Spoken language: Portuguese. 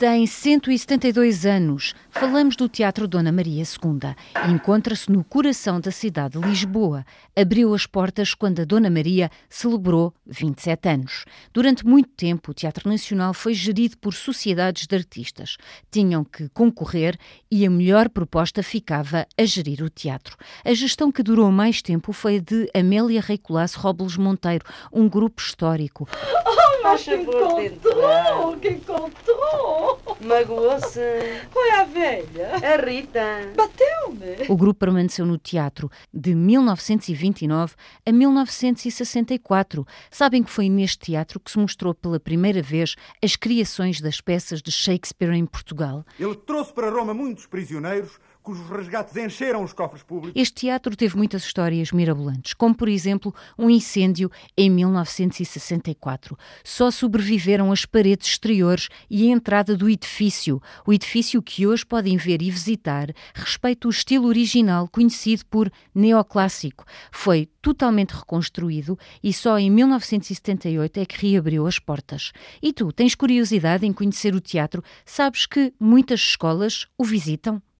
Tem 172 anos. Falamos do Teatro Dona Maria II. Encontra-se no coração da cidade de Lisboa. Abriu as portas quando a Dona Maria celebrou 27 anos. Durante muito tempo, o Teatro Nacional foi gerido por sociedades de artistas. Tinham que concorrer e a melhor proposta ficava a gerir o teatro. A gestão que durou mais tempo foi de Amélia Rei Colasso Robles Monteiro, um grupo histórico. Oh, mas que encontrou! Que encontrou! Magoou-se. Foi a velha. A Rita. Bateu-me. O grupo permaneceu no teatro de 1929 a 1964. Sabem que foi neste teatro que se mostrou pela primeira vez as criações das peças de Shakespeare em Portugal. Ele trouxe para Roma muitos prisioneiros cujos resgates encheram os cofres públicos. Este teatro teve muitas histórias mirabolantes, como por exemplo um incêndio em 1964. Só sobreviveram as paredes exteriores e a entrada do edifício, o edifício que hoje podem ver e visitar, respeita o estilo original conhecido por neoclássico. Foi totalmente reconstruído e só em 1978 é que reabriu as portas. E tu, tens curiosidade em conhecer o teatro? Sabes que muitas escolas o visitam?